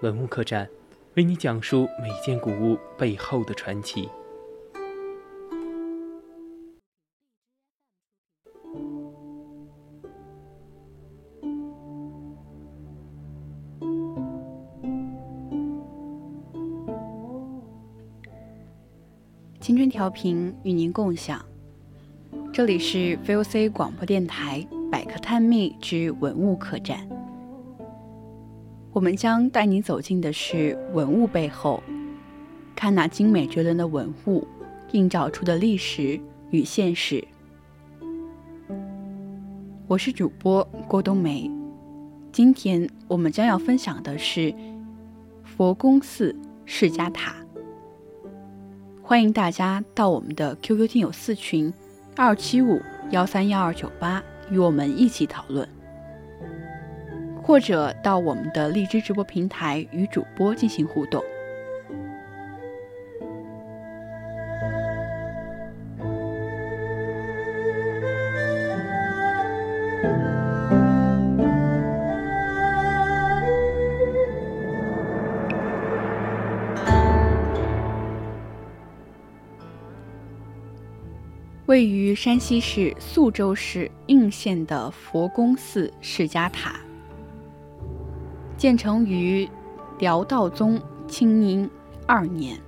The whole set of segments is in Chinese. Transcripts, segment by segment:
文物客栈，为你讲述每件古物背后的传奇。青春调频与您共享，这里是 VOC 广播电台百科探秘之文物客栈。我们将带你走进的是文物背后，看那精美绝伦的文物映照出的历史与现实。我是主播郭冬梅，今天我们将要分享的是佛宫寺释迦塔。欢迎大家到我们的 QQ 听友四群二七五幺三幺二九八与我们一起讨论。或者到我们的荔枝直播平台与主播进行互动。位于山西市宿州市应县的佛宫寺释迦塔。建成于辽道宗清宁二年，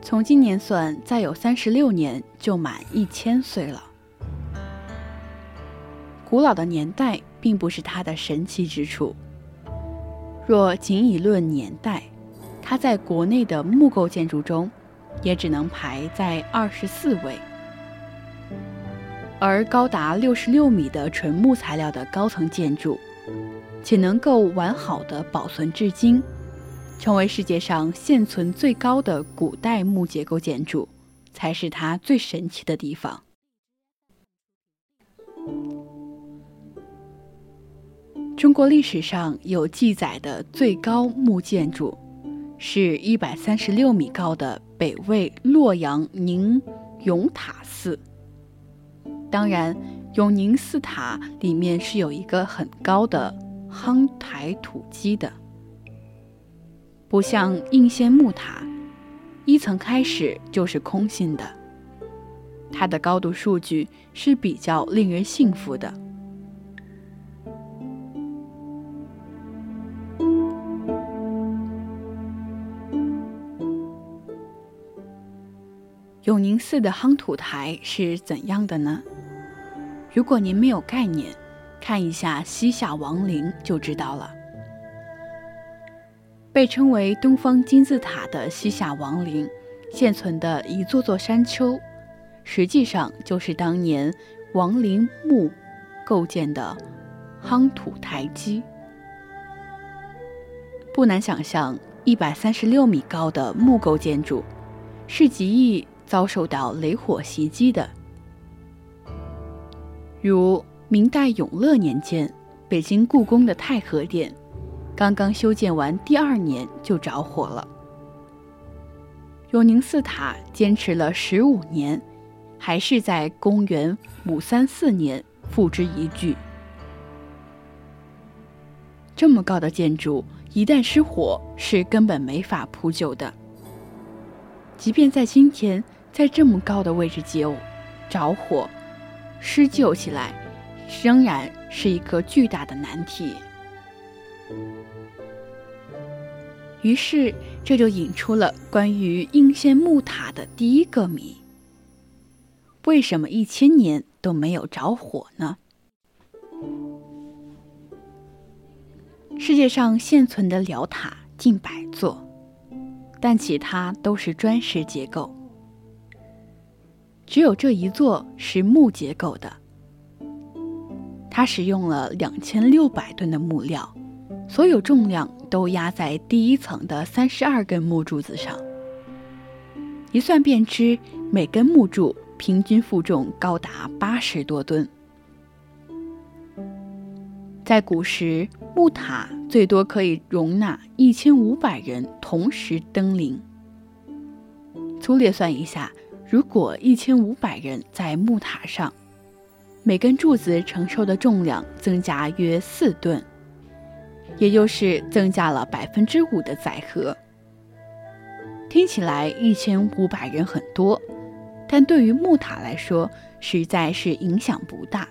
从今年算，再有三十六年就满一千岁了。古老的年代并不是它的神奇之处，若仅以论年代，它在国内的木构建筑中，也只能排在二十四位。而高达六十六米的纯木材料的高层建筑。且能够完好的保存至今，成为世界上现存最高的古代木结构建筑，才是它最神奇的地方。中国历史上有记载的最高木建筑，是一百三十六米高的北魏洛阳宁永塔寺。当然，永宁寺塔里面是有一个很高的。夯台土基的，不像应县木塔，一层开始就是空心的。它的高度数据是比较令人信服的。永宁寺的夯土台是怎样的呢？如果您没有概念。看一下西夏王陵就知道了。被称为东方金字塔的西夏王陵，现存的一座座山丘，实际上就是当年王陵墓构建的夯土台基。不难想象，一百三十六米高的木构建筑，是极易遭受到雷火袭击的，如。明代永乐年间，北京故宫的太和殿刚刚修建完第二年就着火了。永宁寺塔坚持了十五年，还是在公元五三四年付之一炬。这么高的建筑，一旦失火，是根本没法扑救的。即便在今天，在这么高的位置就着火，施救起来。仍然是一个巨大的难题。于是，这就引出了关于应县木塔的第一个谜：为什么一千年都没有着火呢？世界上现存的辽塔近百座，但其他都是砖石结构，只有这一座是木结构的。它使用了两千六百吨的木料，所有重量都压在第一层的三十二根木柱子上。一算便知，每根木柱平均负重高达八十多吨。在古时，木塔最多可以容纳一千五百人同时登临。粗略算一下，如果一千五百人在木塔上，每根柱子承受的重量增加约四吨，也就是增加了百分之五的载荷。听起来一千五百人很多，但对于木塔来说，实在是影响不大。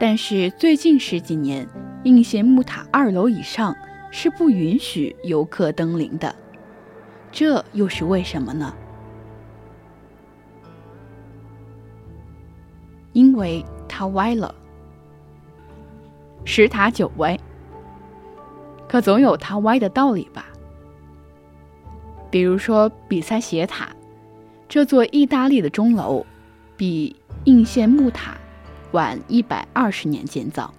但是最近十几年，应县木塔二楼以上是不允许游客登临的，这又是为什么呢？因为它歪了，十塔九歪，可总有它歪的道理吧？比如说比赛斜塔，这座意大利的钟楼，比应县木塔。晚一百二十年建造，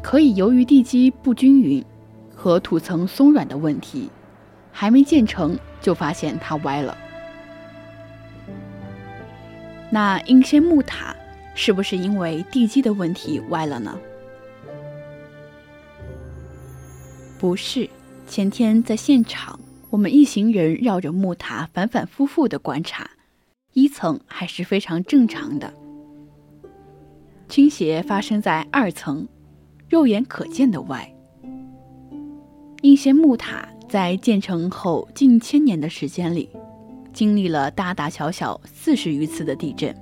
可以由于地基不均匀和土层松软的问题，还没建成就发现它歪了。那应县木塔是不是因为地基的问题歪了呢？不是，前天在现场，我们一行人绕着木塔反反复复的观察。一层还是非常正常的，倾斜发生在二层，肉眼可见的歪。应县木塔在建成后近千年的时间里，经历了大大小小四十余次的地震，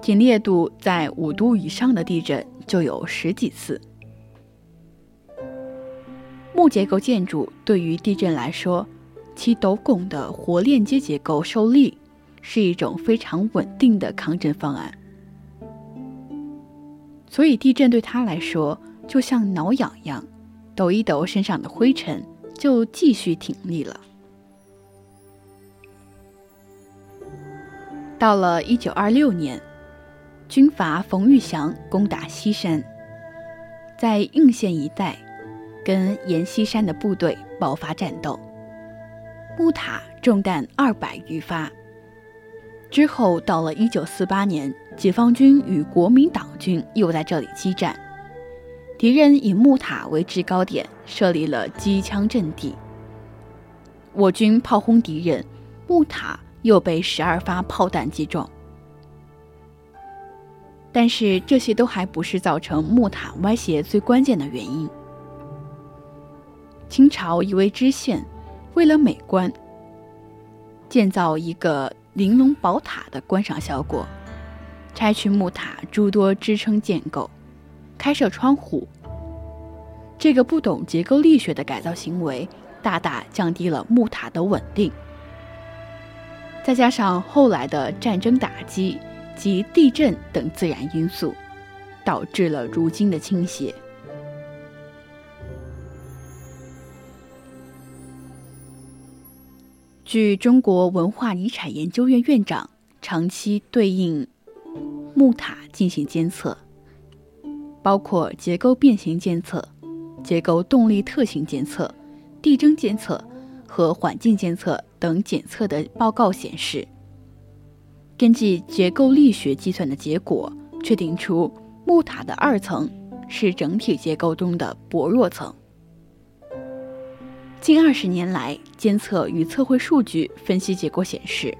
仅烈度在五度以上的地震就有十几次。木结构建筑对于地震来说，其斗拱的活链接结构受力是一种非常稳定的抗震方案，所以地震对他来说就像挠痒痒，抖一抖身上的灰尘，就继续挺立了。到了一九二六年，军阀冯玉祥攻打西山，在应县一带跟阎锡山的部队爆发战斗。木塔中弹二百余发。之后到了一九四八年，解放军与国民党军又在这里激战，敌人以木塔为制高点，设立了机枪阵地。我军炮轰敌人，木塔又被十二发炮弹击中。但是这些都还不是造成木塔歪斜最关键的原因。清朝一位知县。为了美观，建造一个玲珑宝塔的观赏效果，拆去木塔诸多支撑建构，开设窗户。这个不懂结构力学的改造行为，大大降低了木塔的稳定。再加上后来的战争打击及地震等自然因素，导致了如今的倾斜。据中国文化遗产研究院院长长期对应木塔进行监测，包括结构变形监测、结构动力特性监测、地震监测和环境监测等检测的报告显示，根据结构力学计算的结果，确定出木塔的二层是整体结构中的薄弱层。近二十年来，监测与测绘数据分析结果显示，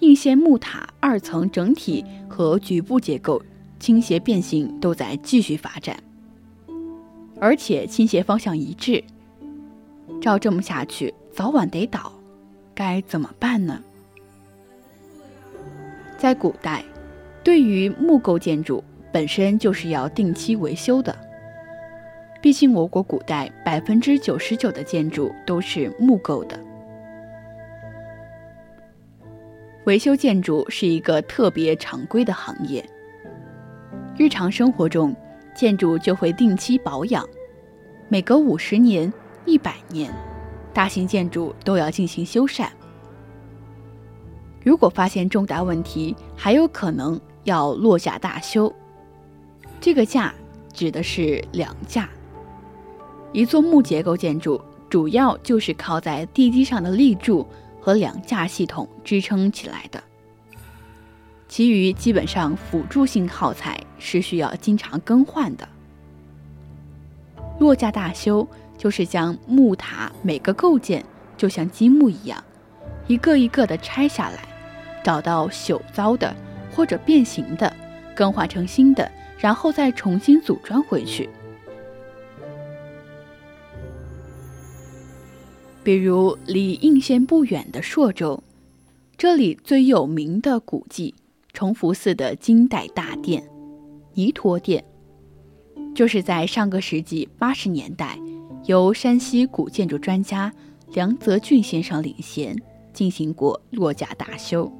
应县木塔二层整体和局部结构倾斜变形都在继续发展，而且倾斜方向一致。照这么下去，早晚得倒，该怎么办呢？在古代，对于木构建筑本身就是要定期维修的。毕竟，我国古代百分之九十九的建筑都是木构的，维修建筑是一个特别常规的行业。日常生活中，建筑就会定期保养，每隔五十年、一百年，大型建筑都要进行修缮。如果发现重大问题，还有可能要落架大修。这个架。指的是梁架。一座木结构建筑主要就是靠在地基上的立柱和梁架系统支撑起来的，其余基本上辅助性耗材是需要经常更换的。落架大修就是将木塔每个构件就像积木一样，一个一个的拆下来，找到朽糟的或者变形的，更换成新的，然后再重新组装回去。比如离应县不远的朔州，这里最有名的古迹崇福寺的金代大殿——弥陀殿，就是在上个世纪八十年代，由山西古建筑专家梁泽俊先生领衔进行过落架大修。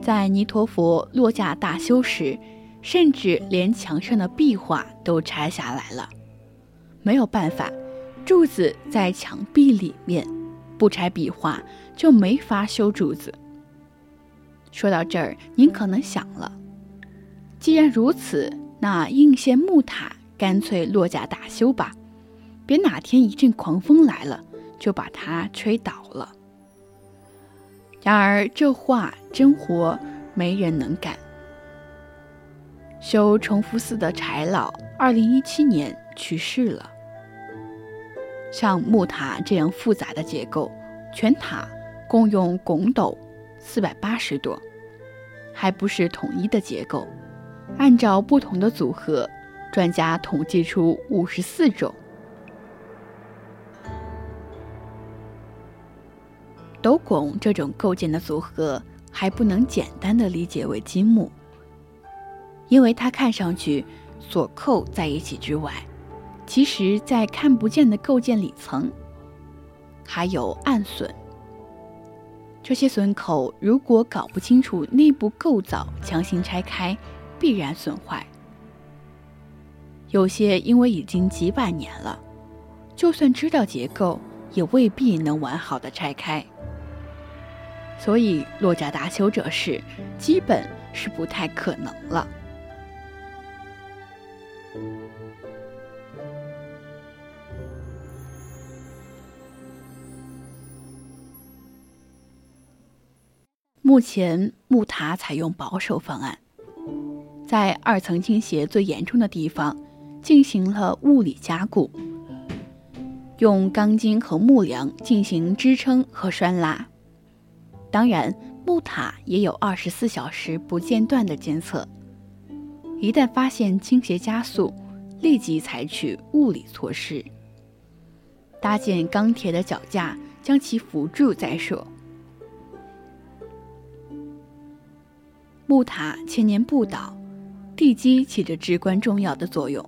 在弥陀佛落架大修时，甚至连墙上的壁画都拆下来了，没有办法。柱子在墙壁里面，不拆壁画就没法修柱子。说到这儿，您可能想了，既然如此，那应县木塔干脆落架大修吧，别哪天一阵狂风来了就把它吹倒了。然而这话真活没人能干。修崇福寺的柴老，二零一七年去世了。像木塔这样复杂的结构，全塔共用拱斗四百八十多，还不是统一的结构。按照不同的组合，专家统计出五十四种。斗拱这种构件的组合还不能简单的理解为积木，因为它看上去锁扣在一起之外。其实，在看不见的构件里层，还有暗损。这些损口如果搞不清楚内部构造，强行拆开，必然损坏。有些因为已经几百年了，就算知道结构，也未必能完好的拆开。所以，落架大修这事，基本是不太可能了。目前木塔采用保守方案，在二层倾斜最严重的地方进行了物理加固，用钢筋和木梁进行支撑和拴拉。当然，木塔也有二十四小时不间断的监测，一旦发现倾斜加速，立即采取物理措施，搭建钢铁的脚架将其扶住再说。木塔千年不倒，地基起着至关重要的作用。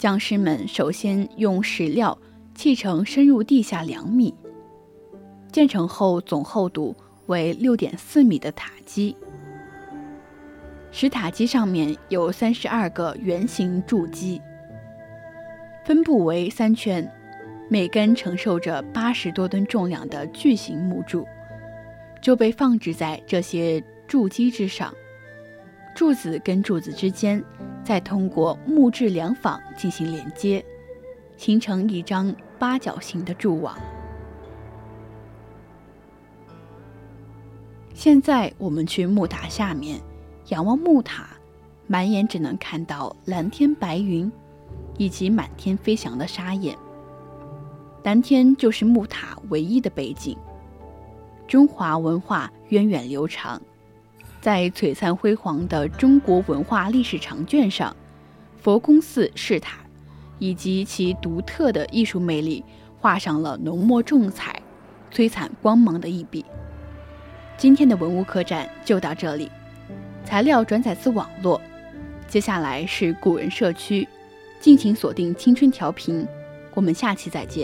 匠师们首先用石料砌成深入地下两米、建成后总厚度为六点四米的塔基。石塔基上面有三十二个圆形柱基，分布为三圈，每根承受着八十多吨重量的巨型木柱，就被放置在这些。柱基之上，柱子跟柱子之间再通过木质梁坊进行连接，形成一张八角形的柱网。现在我们去木塔下面仰望木塔，满眼只能看到蓝天白云，以及满天飞翔的沙眼。蓝天就是木塔唯一的背景。中华文化源远流长。在璀璨辉煌的中国文化历史长卷上，佛宫寺饰塔以及其独特的艺术魅力，画上了浓墨重彩、璀璨光芒的一笔。今天的文物客栈就到这里，材料转载自网络。接下来是古人社区，敬请锁定青春调频，我们下期再见。